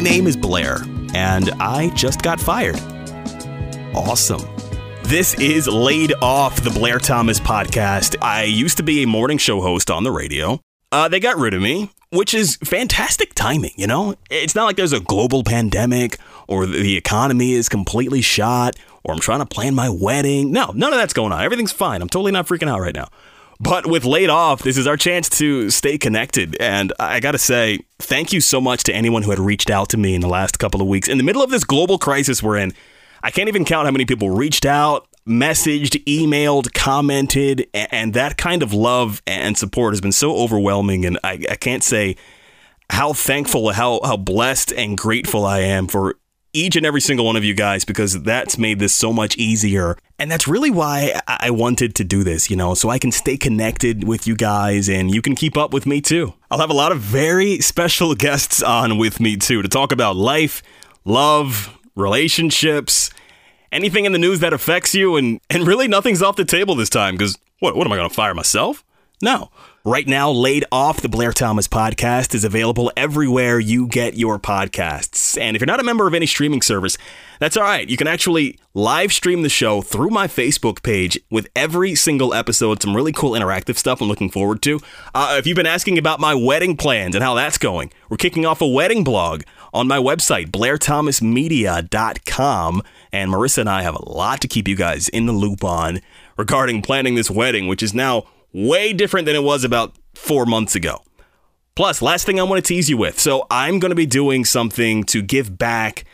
name is Blair, and I just got fired. Awesome. This is Laid Off, the Blair Thomas podcast. I used to be a morning show host on the radio. Uh, they got rid of me, which is fantastic timing, you know? It's not like there's a global pandemic or the economy is completely shot or I'm trying to plan my wedding. No, none of that's going on. Everything's fine. I'm totally not freaking out right now. But with laid off, this is our chance to stay connected. And I got to say, thank you so much to anyone who had reached out to me in the last couple of weeks. In the middle of this global crisis we're in, I can't even count how many people reached out, messaged, emailed, commented, and that kind of love and support has been so overwhelming. And I, I can't say how thankful, how, how blessed and grateful I am for each and every single one of you guys because that's made this so much easier. And that's really why I wanted to do this, you know, so I can stay connected with you guys and you can keep up with me too. I'll have a lot of very special guests on with me too to talk about life, love, relationships, anything in the news that affects you. And, and really, nothing's off the table this time because what, what am I going to fire myself? No. Right now, Laid Off, the Blair Thomas podcast, is available everywhere you get your podcasts. And if you're not a member of any streaming service, that's all right. You can actually live stream the show through my Facebook page with every single episode. Some really cool interactive stuff I'm looking forward to. Uh, if you've been asking about my wedding plans and how that's going, we're kicking off a wedding blog on my website, blairthomasmedia.com. And Marissa and I have a lot to keep you guys in the loop on regarding planning this wedding, which is now way different than it was about four months ago. Plus, last thing I want to tease you with. So, I'm going to be doing something to give back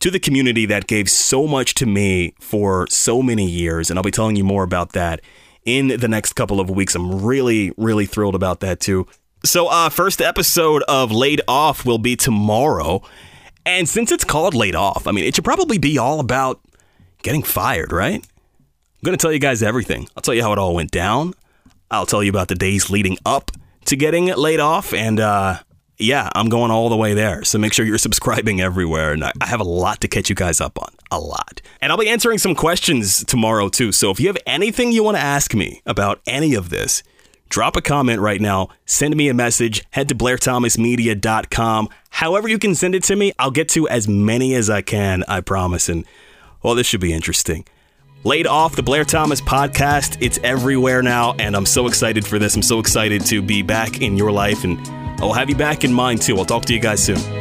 to the community that gave so much to me for so many years. And I'll be telling you more about that in the next couple of weeks. I'm really, really thrilled about that too. So, uh, first episode of Laid Off will be tomorrow. And since it's called Laid Off, I mean, it should probably be all about getting fired, right? I'm going to tell you guys everything. I'll tell you how it all went down. I'll tell you about the days leading up to getting laid off. And uh, yeah, I'm going all the way there. So make sure you're subscribing everywhere. And I have a lot to catch you guys up on. A lot. And I'll be answering some questions tomorrow too. So if you have anything you want to ask me about any of this, drop a comment right now. Send me a message. Head to blairthomasmedia.com. However, you can send it to me, I'll get to as many as I can, I promise. And well, this should be interesting. Laid Off, the Blair Thomas podcast. It's everywhere now, and I'm so excited for this. I'm so excited to be back in your life, and I'll have you back in mine too. I'll talk to you guys soon.